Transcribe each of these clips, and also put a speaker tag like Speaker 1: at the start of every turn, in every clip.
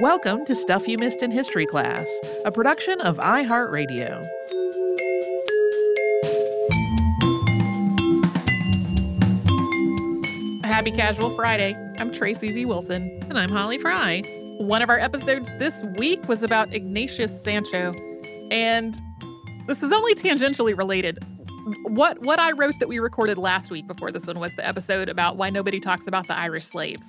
Speaker 1: Welcome to Stuff You Missed in History Class, a production of iHeartRadio.
Speaker 2: Happy Casual Friday. I'm Tracy V. Wilson.
Speaker 1: And I'm Holly Fry.
Speaker 2: One of our episodes this week was about Ignatius Sancho. And this is only tangentially related. What what I wrote that we recorded last week before this one was the episode about why nobody talks about the Irish slaves.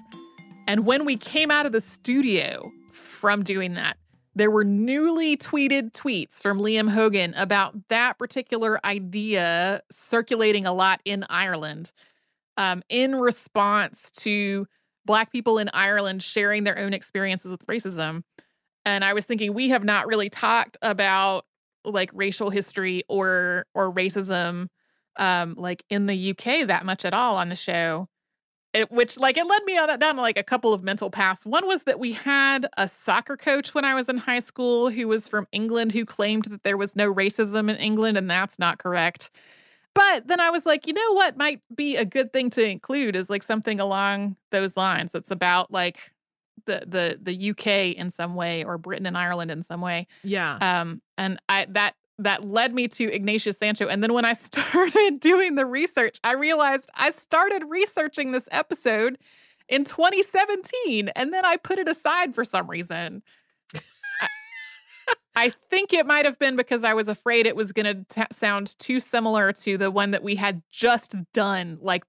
Speaker 2: And when we came out of the studio from doing that, there were newly tweeted tweets from Liam Hogan about that particular idea circulating a lot in Ireland um, in response to Black people in Ireland sharing their own experiences with racism. And I was thinking, we have not really talked about like racial history or or racism um like in the UK that much at all on the show it, which like it led me on down like a couple of mental paths. One was that we had a soccer coach when I was in high school who was from England who claimed that there was no racism in England, and that's not correct. But then I was like, you know what might be a good thing to include is like something along those lines. That's about like the the the UK in some way or Britain and Ireland in some way.
Speaker 1: Yeah.
Speaker 2: Um and I that that led me to Ignatius Sancho. And then when I started doing the research, I realized I started researching this episode in 2017 and then I put it aside for some reason. I, think it might have been because I was afraid it was going to sound too similar to the one that we had just done, like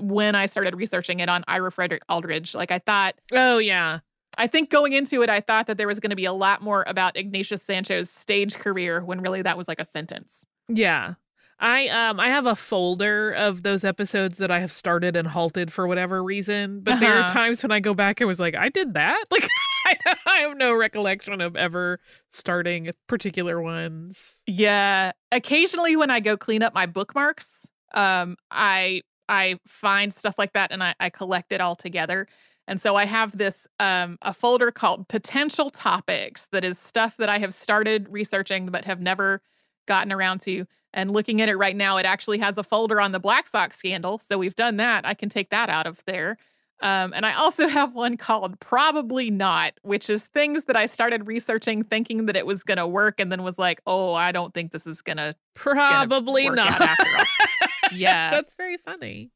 Speaker 2: when I started researching it on Ira Frederick Aldridge. Like I thought,
Speaker 1: oh, yeah.
Speaker 2: I think going into it, I thought that there was going to be a lot more about Ignatius Sancho's stage career when really that was like a sentence.
Speaker 1: Yeah. I um I have a folder of those episodes that I have started and halted for whatever reason, but uh-huh. there are uh-huh. times when I go back and was like, I did that. Like I, I have no recollection of ever starting particular ones.
Speaker 2: Yeah, occasionally when I go clean up my bookmarks, um I I find stuff like that and I, I collect it all together. And so I have this um, a folder called potential topics that is stuff that I have started researching but have never gotten around to. And looking at it right now, it actually has a folder on the Black Sox scandal. So we've done that. I can take that out of there. Um, and I also have one called Probably Not, which is things that I started researching thinking that it was going to work and then was like, oh, I don't think this is going to
Speaker 1: probably not.
Speaker 2: yeah.
Speaker 1: That's very funny.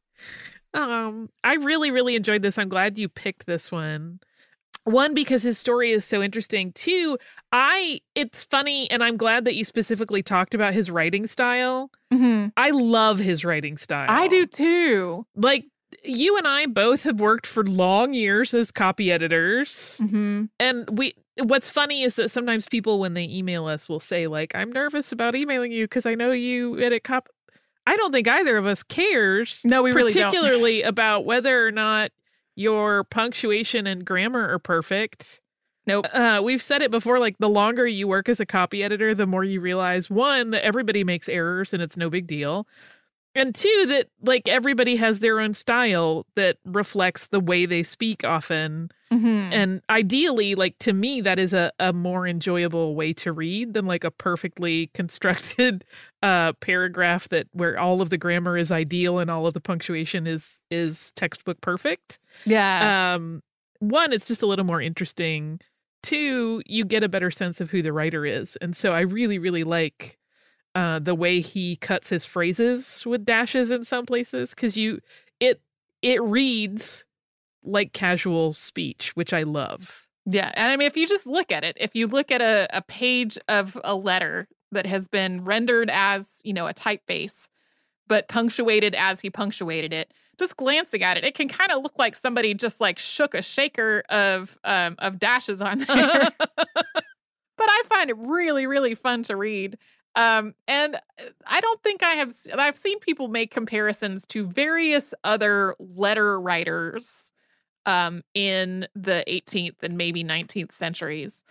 Speaker 1: Um, I really, really enjoyed this. I'm glad you picked this one. one because his story is so interesting two i it's funny and i'm glad that you specifically talked about his writing style
Speaker 2: Mm-hmm.
Speaker 1: i love his writing style
Speaker 2: I do too.
Speaker 1: like you and i both have worked for long years as copy editors
Speaker 2: Mm-hmm.
Speaker 1: and we what's funny is that sometimes people when they email us will say like i'm nervous about emailing you because i know you edit cop i don't think either of us cares
Speaker 2: No, we really don't.
Speaker 1: particularly about whether or not your punctuation and grammar are perfect
Speaker 2: Nope.
Speaker 1: uh, we've said it before like the longer you work as a copy editor the more you realize one that everybody makes errors and it's no big deal and two that like everybody has their own style that reflects the way they speak often
Speaker 2: Mm-hmm.
Speaker 1: and ideally like to me that is a, a more enjoyable way to read than like a perfectly constructed uh paragraph that where all of the grammar is ideal and all of the punctuation is is textbook perfect
Speaker 2: yeah.
Speaker 1: um one it's just a little more interesting two you get a better sense of who the writer is and so i really really like uh the way he cuts his phrases with dashes in some places because you it it reads like casual speech which i love
Speaker 2: Yeah. And I mean, if you just look at it, if you look at a, a page of a letter that has been rendered as, you know, a typeface, but punctuated as he punctuated it, just glancing at it, it can kind of look like somebody just like shook a shaker of um, of dashes on there. but I find it really, really fun to read. Um, and uh, I don't think I have. I've seen people make comparisons to various other letter writers um, in the 18th and maybe 19th centuries.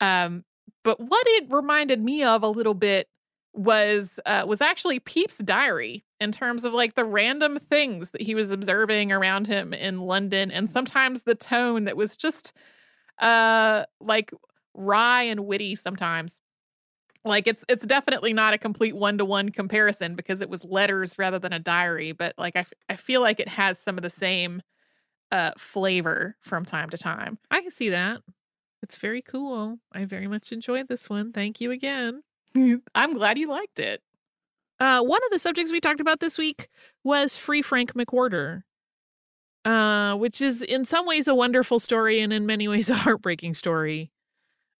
Speaker 2: Um, but what it reminded me of a little bit was uh, was actually Pepys' diary in terms of like the random things that he was observing around him in London, and sometimes the tone that was just uh, like wry and witty sometimes. Like it's it's definitely not a complete one to one comparison because it was letters rather than a diary, but like I, f- I feel like it has some of the same uh flavor from time to time.
Speaker 1: i can see that it's very cool i very much enjoyed this one thank you again
Speaker 2: I'm glad you liked it.
Speaker 1: Uh, one of the subjects we talked about this week was Free Frank McWhorter, uh, which is in some ways a wonderful story and in many ways a heartbreaking story.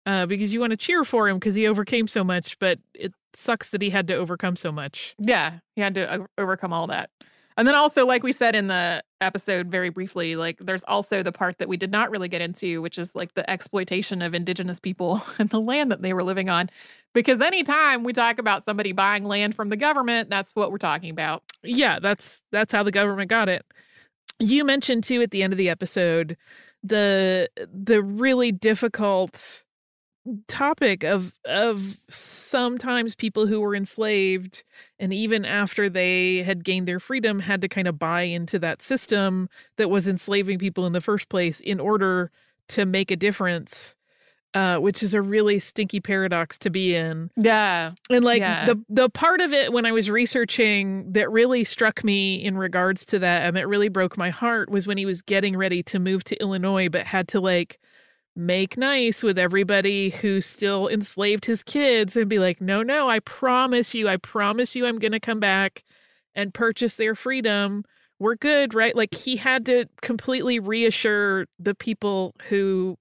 Speaker 1: Uh, because you want to cheer for him because he overcame so much, but it sucks that he had to overcome so much.
Speaker 2: Yeah, he had to overcome all that. And then also, like we said in the episode very briefly, like there's also the part that we did not really get into, which is like the exploitation of indigenous people and the land that they were living on. Because anytime we talk about somebody buying land from the government, that's what we're talking about.
Speaker 1: Yeah, that's that's how the government got it. You mentioned too at the end of the episode the the really difficult topic of of sometimes people who were enslaved and even after they had gained their freedom had to kind of buy into that system that was enslaving people in the first place in order to make a difference uh, which is a really stinky paradox to be in
Speaker 2: Yeah.
Speaker 1: and like
Speaker 2: Yeah.
Speaker 1: the the part of it when I was researching that really struck me in regards to that and that really broke my heart was when he was getting ready to move to Illinois but had to like make nice with everybody who still enslaved his kids and be like, "No, no, I promise you, I promise you I'm going to come back and purchase their freedom. We're good, right?" Like he had to completely reassure the people who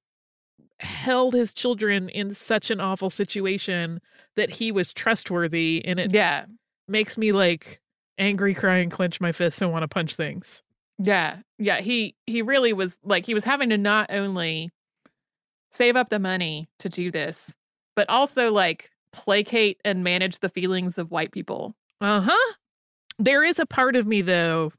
Speaker 1: held his children in such an awful situation that he was trustworthy and it
Speaker 2: Yeah.
Speaker 1: makes me like angry cry and clench my fists and want to punch things
Speaker 2: Yeah. Yeah. He he really was like he was having to not only save up the money to do this, but also like placate and manage the feelings of white people.
Speaker 1: uh-huh there is a part of me though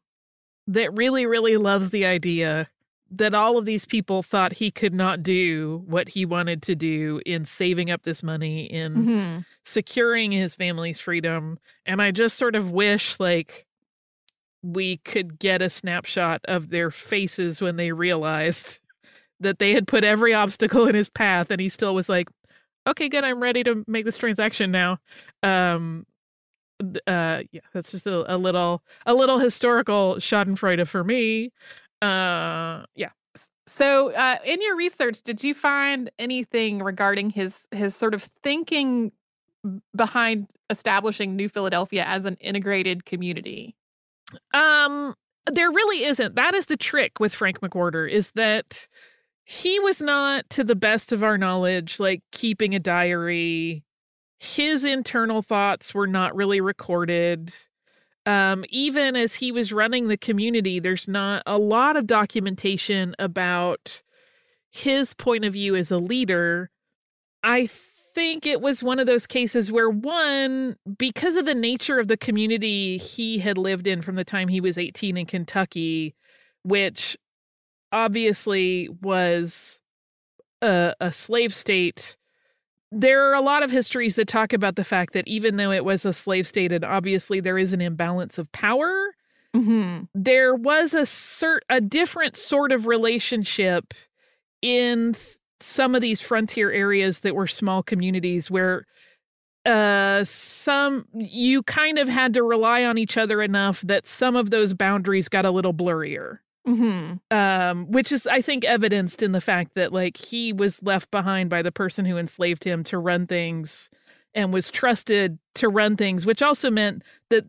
Speaker 1: that really really loves the idea that all of these people thought he could not do what he wanted to do in saving up this money in
Speaker 2: Mhm.
Speaker 1: securing his family's freedom and i just sort of wish like we could get a snapshot of their faces when they realized that they had put every obstacle in his path and he still was like okay good i'm ready to make this transaction now um uh yeah that's just a, a little a little historical schadenfreude for me uh yeah
Speaker 2: So, uh, in your research, did you find anything regarding his his sort of thinking behind establishing New Philadelphia as an integrated community?
Speaker 1: Um, there really isn't. That is the trick with Frank McWhorter is that he was not, to the best of our knowledge, like keeping a diary. His internal thoughts were not really recorded. Um, even as he was running the community, there's not a lot of documentation about his point of view as a leader. I think it was one of those cases where, one, because of the nature of the community he had lived in from the time he was 18 in Kentucky, which obviously was a, a slave state. There are a lot of histories that talk about the fact that even though it was a slave state, and obviously there is an imbalance of power,
Speaker 2: Mm-hmm.
Speaker 1: there was a cert a different sort of relationship in th- some of these frontier areas that were small communities where uh some you kind of had to rely on each other enough that some of those boundaries got a little blurrier
Speaker 2: Mm-hmm.
Speaker 1: um which is i think evidenced in the fact that like he was left behind by the person who enslaved him to run things and was trusted to run things which also meant that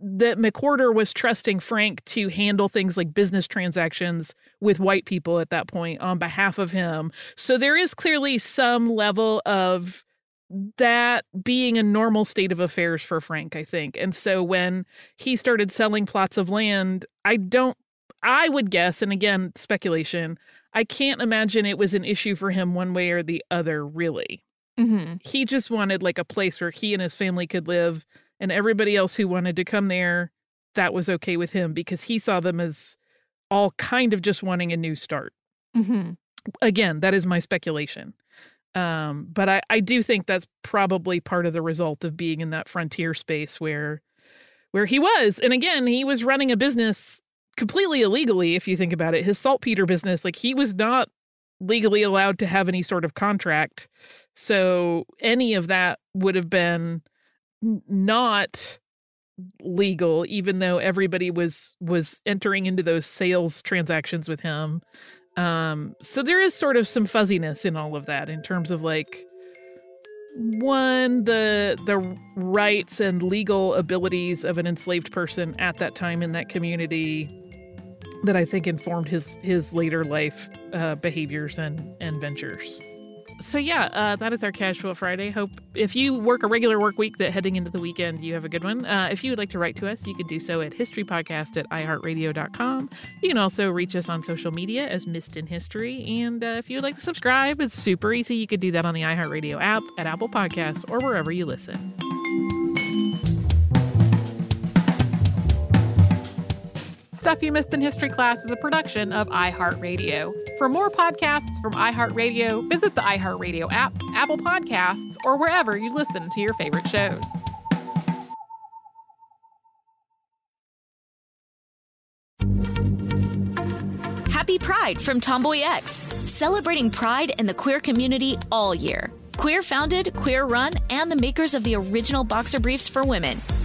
Speaker 1: that mcwhorter was trusting frank to handle things like business transactions with white people at that point on behalf of him so there is clearly some level of that being a normal state of affairs for frank i think and so when he started selling plots of land i don't I would guess, and again, speculation, I can't imagine it was an issue for him one way or the other, really.
Speaker 2: Mm-hmm.
Speaker 1: He just wanted like a place where he and his family could live, and everybody else who wanted to come there, that was okay with him because he saw them as all kind of just wanting a new start.
Speaker 2: Mm-hmm.
Speaker 1: Again, that is my speculation. Um, but I, I do think that's probably part of the result of being in that frontier space where where he was. And again, he was running a business completely illegally, if you think about it. His saltpeter business, like he was not legally allowed to have any sort of contract. So any of that would have been not legal even though everybody was was entering into those sales transactions with him um so there is sort of some fuzziness in all of that in terms of like one the the rights and legal abilities of an enslaved person at that time in that community that I think informed his his later life uh, behaviors and and ventures. So yeah, uh, that is our casual Friday. Hope if you work a regular work week, that heading into the weekend, you have a good one. Uh, if you would like to write to us, you can do so at historypodcast at iheartradio.com. You can also reach us on social media as Missed in History. And uh, if you would like to subscribe, it's super easy. You could do that on the iHeartRadio app, at Apple Podcasts, or wherever you listen.
Speaker 2: Stuff You Missed in History Class is a production of iHeartRadio. For more podcasts from iHeartRadio, visit the iHeartRadio app, Apple Podcasts, or wherever you listen to your favorite shows.
Speaker 3: Happy Pride from Tomboy X, celebrating pride and the queer community all year. Queer founded, queer run, and the makers of the original boxer briefs for women,